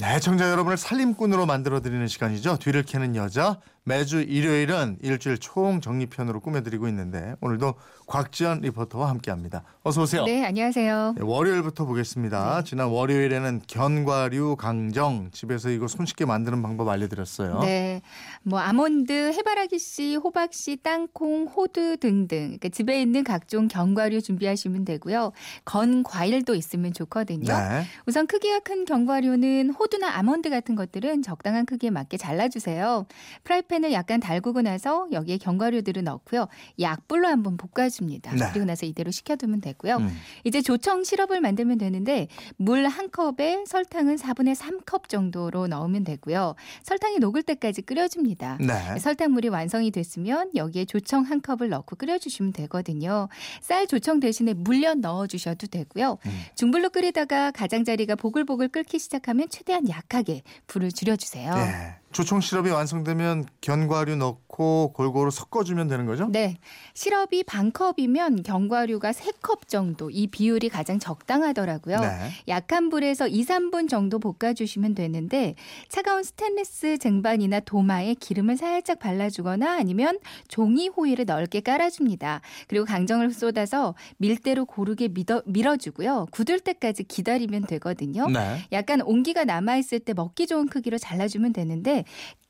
네, 청자 여러분을 살림꾼으로 만들어드리는 시간이죠. 뒤를 캐는 여자. 매주 일요일은 일주일 총 정리편으로 꾸며드리고 있는데 오늘도 곽지연 리포터와 함께합니다. 어서 오세요. 네, 안녕하세요. 네, 월요일부터 보겠습니다. 지난 월요일에는 견과류 강정 집에서 이거 손쉽게 만드는 방법 알려드렸어요. 네, 뭐 아몬드, 해바라기 씨, 호박 씨, 땅콩, 호두 등등 그러니까 집에 있는 각종 견과류 준비하시면 되고요. 건 과일도 있으면 좋거든요. 네. 우선 크기가 큰 견과류는 호 두나 아몬드 같은 것들은 적당한 크기에 맞게 잘라주세요. 프라이팬을 약간 달구고 나서 여기에 견과류들을 넣고요. 약불로 한번 볶아줍니다. 네. 그리고 나서 이대로 식혀두면 되고요. 음. 이제 조청 시럽을 만들면 되는데 물 한 컵에 설탕은 4분의 3컵 정도로 넣으면 되고요. 설탕이 녹을 때까지 끓여줍니다. 네. 설탕물이 완성이 됐으면 여기에 조청 한 컵을 넣고 끓여주시면 되거든요. 쌀 조청 대신에 물엿 넣어주셔도 되고요. 음. 중불로 끓이다가 가장자리가 보글보글 끓기 시작하면 최대한 약하게 불을 줄여주세요. 네. 조청 시럽이 완성되면 견과류 넣고 골고루 섞어주면 되는 거죠? 네. 시럽이 반 컵이면 견과류가 세컵 정도 이 비율이 가장 적당하더라고요. 네. 약한 불에서 2, 3분 정도 볶아주시면 되는데 차가운 스테인리스 쟁반이나 도마에 기름을 살짝 발라주거나 아니면 종이 호일을 넓게 깔아줍니다. 그리고 강정을 쏟아서 밀대로 고르게 밀어, 밀어주고요. 굳을 때까지 기다리면 되거든요. 네. 약간 온기가 남아있을 때 먹기 좋은 크기로 잘라주면 되는데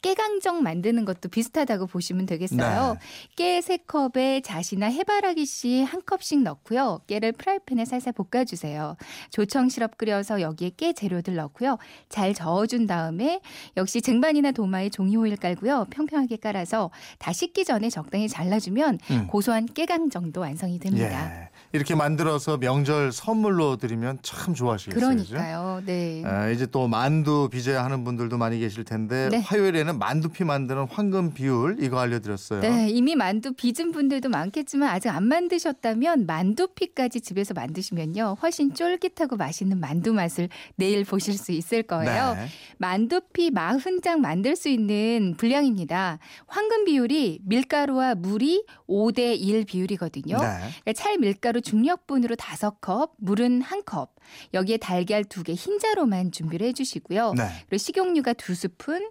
깨강정 만드는 것도 비슷하다고 보시면 되겠어요. 네. 깨 세 컵에 잣이나 해바라기 씨 한 컵씩 넣고요. 깨를 프라이팬에 살살 볶아주세요. 조청 시럽 끓여서 여기에 깨 재료들 넣고요. 잘 저어준 다음에 역시 쟁반이나 도마에 종이 호일 깔고요. 평평하게 깔아서 다 식기 전에 적당히 잘라주면 음. 고소한 깨강정도 완성이 됩니다. 예. 이렇게 만들어서 명절 선물로 드리면 참 좋아하시겠어요. 그러니까요. 네. 아, 이제 또 만두 빚어야 하는 분들도 많이 계실 텐데 네. 화요일에는 만두피 만드는 황금 비율 이거 알려드렸어요. 네, 이미 만두 빚은 분들도 많겠지만 아직 안 만드셨다면 만두피까지 집에서 만드시면요. 훨씬 쫄깃하고 맛있는 만두 맛을 내일 보실 수 있을 거예요. 네. 만두피 40장 만들 수 있는 분량입니다. 황금 비율이 밀가루와 물이 5대 1 비율이거든요. 네. 그러니까 찰 밀가루 중력분으로 5컵, 물은 1컵. 여기에 달걀 2개 흰자로만 준비를 해 주시고요. 네. 그리고 식용유가 2스푼,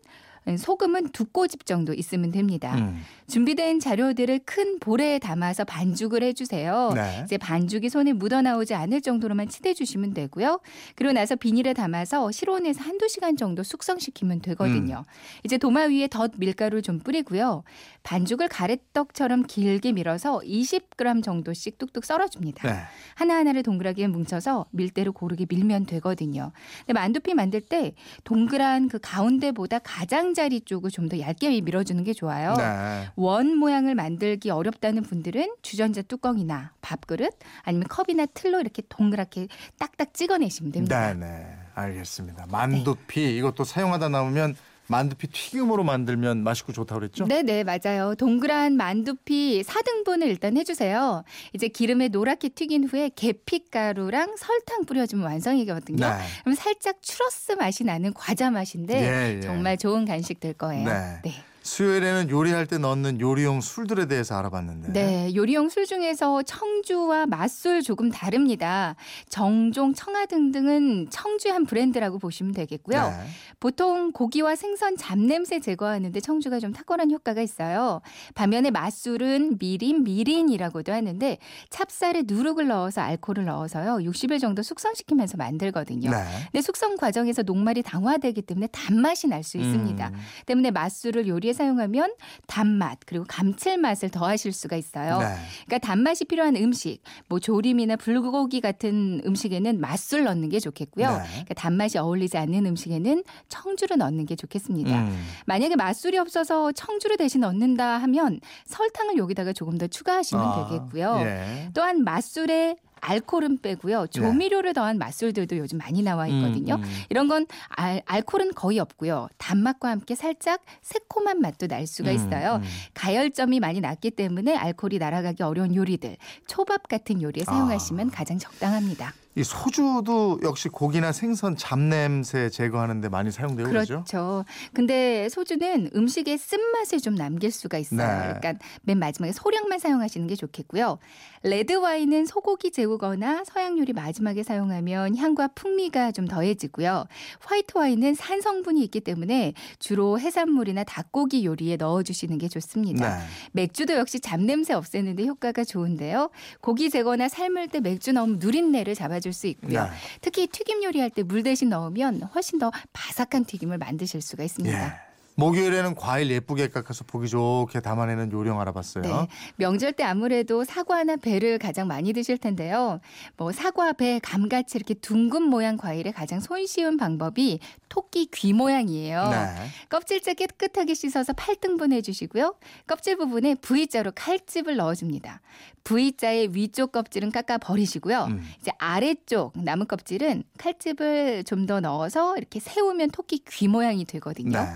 소금은 두 꼬집 정도 있으면 됩니다. 음. 준비된 자료들을 큰 볼에 담아서 반죽을 해주세요. 네. 이제 반죽이 손에 묻어나오지 않을 정도로만 치대주시면 되고요. 그리고 나서 비닐에 담아서 실온에서 한두 시간 정도 숙성시키면 되거든요. 음. 이제 도마 위에 덧 밀가루를 좀 뿌리고요. 반죽을 가래떡처럼 길게 밀어서 20g 정도씩 뚝뚝 썰어줍니다. 네. 하나하나를 동그랗게 뭉쳐서 밀대로 고르게 밀면 되거든요. 근데 만두피 만들 때 동그란 그 가운데보다 가장 자리 쪽을 좀 더 얇게 밀어주는 게 좋아요. 네. 원 모양을 만들기 어렵다는 분들은 주전자 뚜껑이나 밥그릇 아니면 컵이나 틀로 이렇게 동그랗게 딱딱 찍어내시면 됩니다. 네, 네. 알겠습니다. 만두피 이것도 사용하다 남으면 만두피 튀김으로 만들면 맛있고 좋다고 그랬죠? 네, 네, 맞아요. 동그란 만두피 4등분을 일단 해주세요. 이제 기름에 노랗게 튀긴 후에 계피가루랑 설탕 뿌려주면 완성이거든요. 네. 그럼 살짝 추러스 맛이 나는 과자 맛인데 예, 예. 정말 좋은 간식 될 거예요. 네. 수요일에는 요리할 때 넣는 요리용 술들에 대해서 알아봤는데. 네, 요리용 술 중에서 청주와 맛술 조금 다릅니다. 정종, 청아 등등은 청주의 한 브랜드라고 보시면 되겠고요. 네. 보통 고기와 생선 잡냄새 제거하는데 청주가 좀 탁월한 효과가 있어요. 반면에 맛술은 미린, 미린이라고도 하는데 찹쌀에 누룩을 넣어서 알코올을 넣어서요. 60일 정도 숙성시키면서 만들거든요. 네. 근데 숙성 과정에서 녹말이 당화되기 때문에 단맛이 날 수 있습니다. 음. 때문에 맛술을 요리에 사용하면 단맛 그리고 감칠맛을 더하실 수가 있어요. 네. 그러니까 단맛이 필요한 음식, 뭐 조림이나 불고기 같은 음식에는 맛술 넣는 게 좋겠고요. 네. 그러니까 단맛이 어울리지 않는 음식에는 청주를 넣는 게 좋겠습니다. 음. 만약에 맛술이 없어서 청주를 대신 넣는다 하면 설탕을 여기다가 조금 더 추가하시면 아, 되겠고요. 예. 또한 맛술에 알코올은 빼고요. 조미료를 더한 맛술들도 요즘 많이 나와 있거든요. 네. 음, 음. 이런 건 알, 알코올은 거의 없고요. 단맛과 함께 살짝 새콤한 맛도 날 수가 있어요. 음, 음. 가열점이 많이 낮기 때문에 알코올이 날아가기 어려운 요리들, 초밥 같은 요리에 아. 사용하시면 가장 적당합니다. 이 소주도 역시 고기나 생선 잡냄새 제거하는데 많이 사용되고 그러죠. 그렇죠. 근데 소주는 음식의 쓴맛을 좀 남길 수가 있어요. 네. 그러니까 맨 마지막에 소량만 사용하시는 게 좋겠고요. 레드 와인은 소고기 재우거나 서양 요리 마지막에 사용하면 향과 풍미가 좀 더해지고요. 화이트 와인은 산 성분이 있기 때문에 주로 해산물이나 닭고기 요리에 넣어 주시는 게 좋습니다. 네. 맥주도 역시 잡냄새 없애는데 효과가 좋은데요. 고기 재거나 삶을 때 맥주 넣으면 누린내를 잡아 줄 수 있고요. 네. 특히 튀김 요리할 때 물 대신 넣으면 훨씬 더 바삭한 튀김을 만드실 수가 있습니다. 예. 목요일에는 과일 예쁘게 깎아서 보기 좋게 담아내는 요령 알아봤어요. 네. 명절 때 아무래도 사과나 배를 가장 많이 드실 텐데요. 뭐 사과, 배, 감 같이 이렇게 둥근 모양 과일의 가장 손쉬운 방법이 토끼 귀 모양이에요. 네. 껍질째 깨끗하게 씻어서 8등분 해주시고요. 껍질 부분에 V자로 칼집을 넣어줍니다. V자의 위쪽 껍질은 깎아 버리시고요. 음. 이제 아래쪽 남은 껍질은 칼집을 좀 더 넣어서 이렇게 세우면 토끼 귀 모양이 되거든요. 네.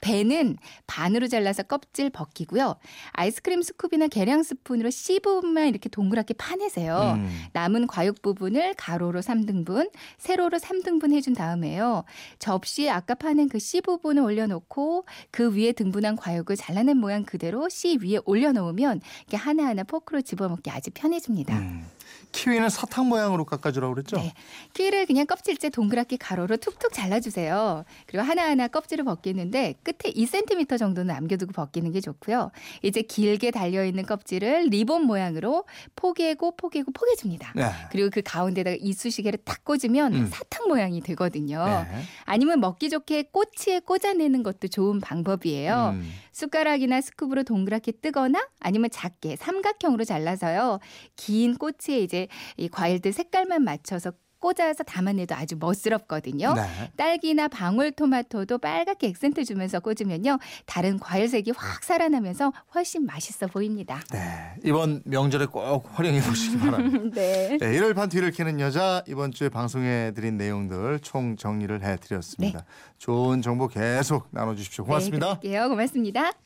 배는 반으로 잘라서 껍질 벗기고요. 아이스크림 스쿱이나 계량 스푼으로 C 부분만 이렇게 동그랗게 파내세요. 음. 남은 과육 부분을 가로로 3등분, 세로로 3등분 해준 다음에요. 접시에 아까 파낸 그 C 부분을 올려놓고 그 위에 등분한 과육을 잘라낸 모양 그대로 C 위에 올려놓으면 이게 하나하나 포크로 집어먹기 아주 편해집니다. 음. 키위는 사탕 모양으로 깎아주라고 그랬죠? 네. 키위를 그냥 껍질째 동그랗게 가로로 툭툭 잘라주세요. 그리고 하나하나 껍질을 벗기는데 끝에 2cm 정도는 남겨두고 벗기는 게 좋고요. 이제 길게 달려있는 껍질을 리본 모양으로 포개고 포개고 포개줍니다. 네. 그리고 그 가운데다가 이쑤시개를 탁 꽂으면 음. 사탕 모양이 되거든요. 네. 아니면 먹기 좋게 꼬치에 꽂아내는 것도 좋은 방법이에요. 음. 숟가락이나 스쿱으로 동그랗게 뜨거나 아니면 작게 삼각형으로 잘라서요. 긴 꼬치에 이제 이 과일들 색깔만 맞춰서 꽂아서 담아내도 아주 멋스럽거든요. 네. 딸기나 방울토마토도 빨갛게 액센트 주면서 꽂으면요. 다른 과일색이 확 살아나면서 훨씬 맛있어 보입니다. 네. 이번 명절에 꼭 활용해 보시기 바랍니다. 네. 네, 1월 반 뒤를 캐는 여자 이번 주에 방송해 드린 내용들 총 정리를 해 드렸습니다. 좋은 정보 계속 나눠 주십시오. 고맙습니다. 네, 그럴게요. 고맙습니다.